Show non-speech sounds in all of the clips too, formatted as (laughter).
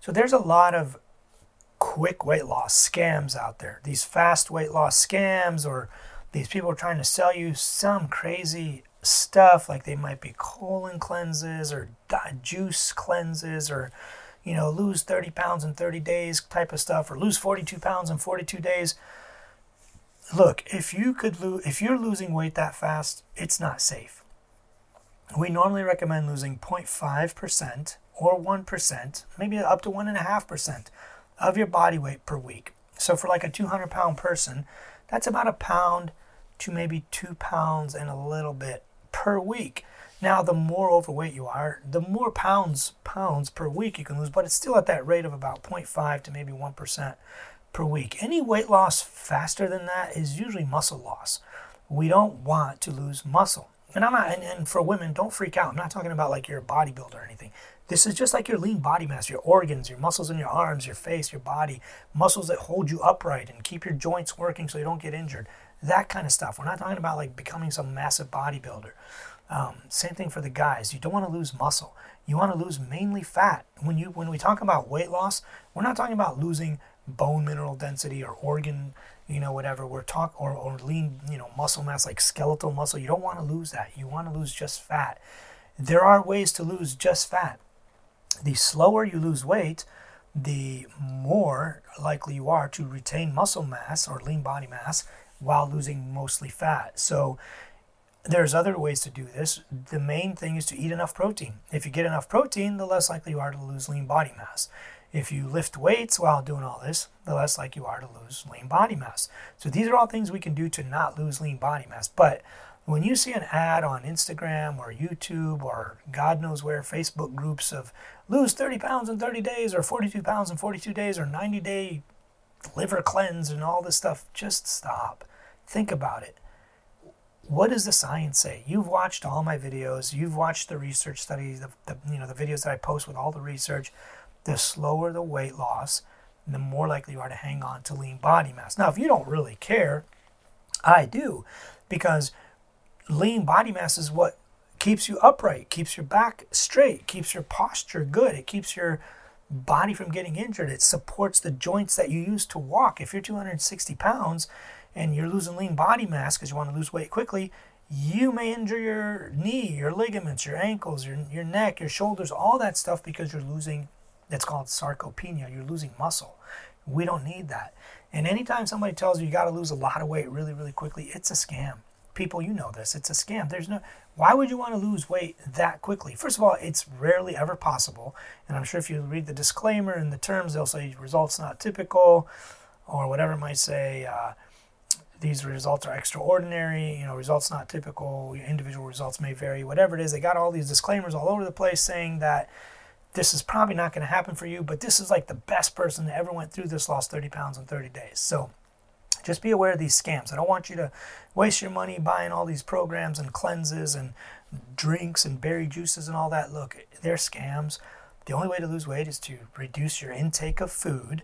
So there's a lot of quick weight loss scams out there. These fast weight loss scams, or these people are trying to sell you some crazy stuff like they might be colon cleanses or juice cleanses or you know lose 30 pounds in 30 days type of stuff or lose 42 pounds in 42 days look if you could lose if you're losing weight that fast it's not safe we normally recommend losing 0.5% or 1% maybe up to 1.5% of your body weight per week so for like a 200 pound person that's about a pound to maybe two pounds and a little bit per week. Now, the more overweight you are, the more pounds pounds per week you can lose, but it's still at that rate of about 0.5 to maybe 1% per week. Any weight loss faster than that is usually muscle loss. We don't want to lose muscle. And I'm not, and, and for women, don't freak out. I'm not talking about like you're a bodybuilder or anything. This is just like your lean body mass, your organs, your muscles in your arms, your face, your body, muscles that hold you upright and keep your joints working so you don't get injured that kind of stuff. We're not talking about like becoming some massive bodybuilder. Um, same thing for the guys. You don't want to lose muscle. You want to lose mainly fat. When you when we talk about weight loss, we're not talking about losing bone mineral density or organ, you know, whatever. We're talk or, or lean, you know, muscle mass like skeletal muscle. You don't want to lose that. You want to lose just fat. There are ways to lose just fat. The slower you lose weight, the more likely you are to retain muscle mass or lean body mass while losing mostly fat. So there's other ways to do this. The main thing is to eat enough protein. If you get enough protein, the less likely you are to lose lean body mass. If you lift weights while doing all this, the less likely you are to lose lean body mass. So these are all things we can do to not lose lean body mass. But when you see an ad on Instagram or YouTube or God knows where, Facebook groups of lose 30 pounds in 30 days or 42 pounds in 42 days or 90 day liver cleanse and all this stuff, just stop. Think about it. What does the science say? You've watched all my videos. You've watched the research studies, the, the you know the videos that I post with all the research. The slower the weight loss, the more likely you are to hang on to lean body mass. Now, if you don't really care, I do, because lean body mass is what keeps you upright, keeps your back straight, keeps your posture good. It keeps your body from getting injured. It supports the joints that you use to walk. If you're 260 pounds and you're losing lean body mass because you want to lose weight quickly, you may injure your knee, your ligaments, your ankles, your, your neck, your shoulders, all that stuff because you're losing, it's called sarcopenia, you're losing muscle. We don't need that. And anytime somebody tells you you got to lose a lot of weight really, really quickly, it's a scam. People, you know this. It's a scam. There's no, why would you want to lose weight that quickly? First of all, it's rarely ever possible. And I'm sure if you read the disclaimer and the terms, they'll say results not typical or whatever might say. Uh, these results are extraordinary, you know, results not typical, individual results may vary, whatever it is. They got all these disclaimers all over the place saying that this is probably not going to happen for you, but this is like the best person that ever went through this, lost 30 pounds in 30 days. So just be aware of these scams. I don't want you to waste your money buying all these programs and cleanses and drinks and berry juices and all that. Look, they're scams. The only way to lose weight is to reduce your intake of food,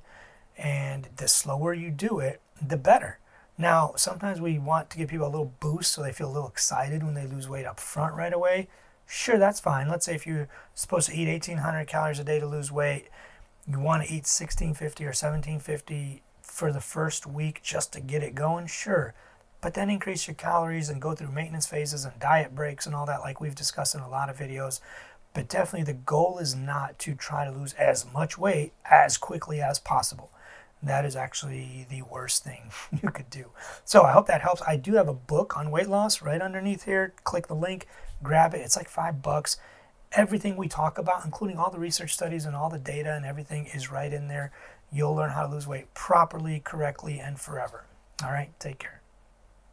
and the slower you do it, the better. Now, sometimes we want to give people a little boost so they feel a little excited when they lose weight up front right away. Sure, that's fine. Let's say if you're supposed to eat 1800 calories a day to lose weight, you want to eat 1650 or 1750 for the first week just to get it going, sure. But then increase your calories and go through maintenance phases and diet breaks and all that, like we've discussed in a lot of videos. But definitely the goal is not to try to lose as much weight as quickly as possible that is actually the worst thing (laughs) you could do. So I hope that helps. I do have a book on weight loss right underneath here. Click the link, grab it. It's like five bucks. Everything we talk about, including all the research studies and all the data and everything, is right in there. You'll learn how to lose weight properly, correctly, and forever. All right, take care.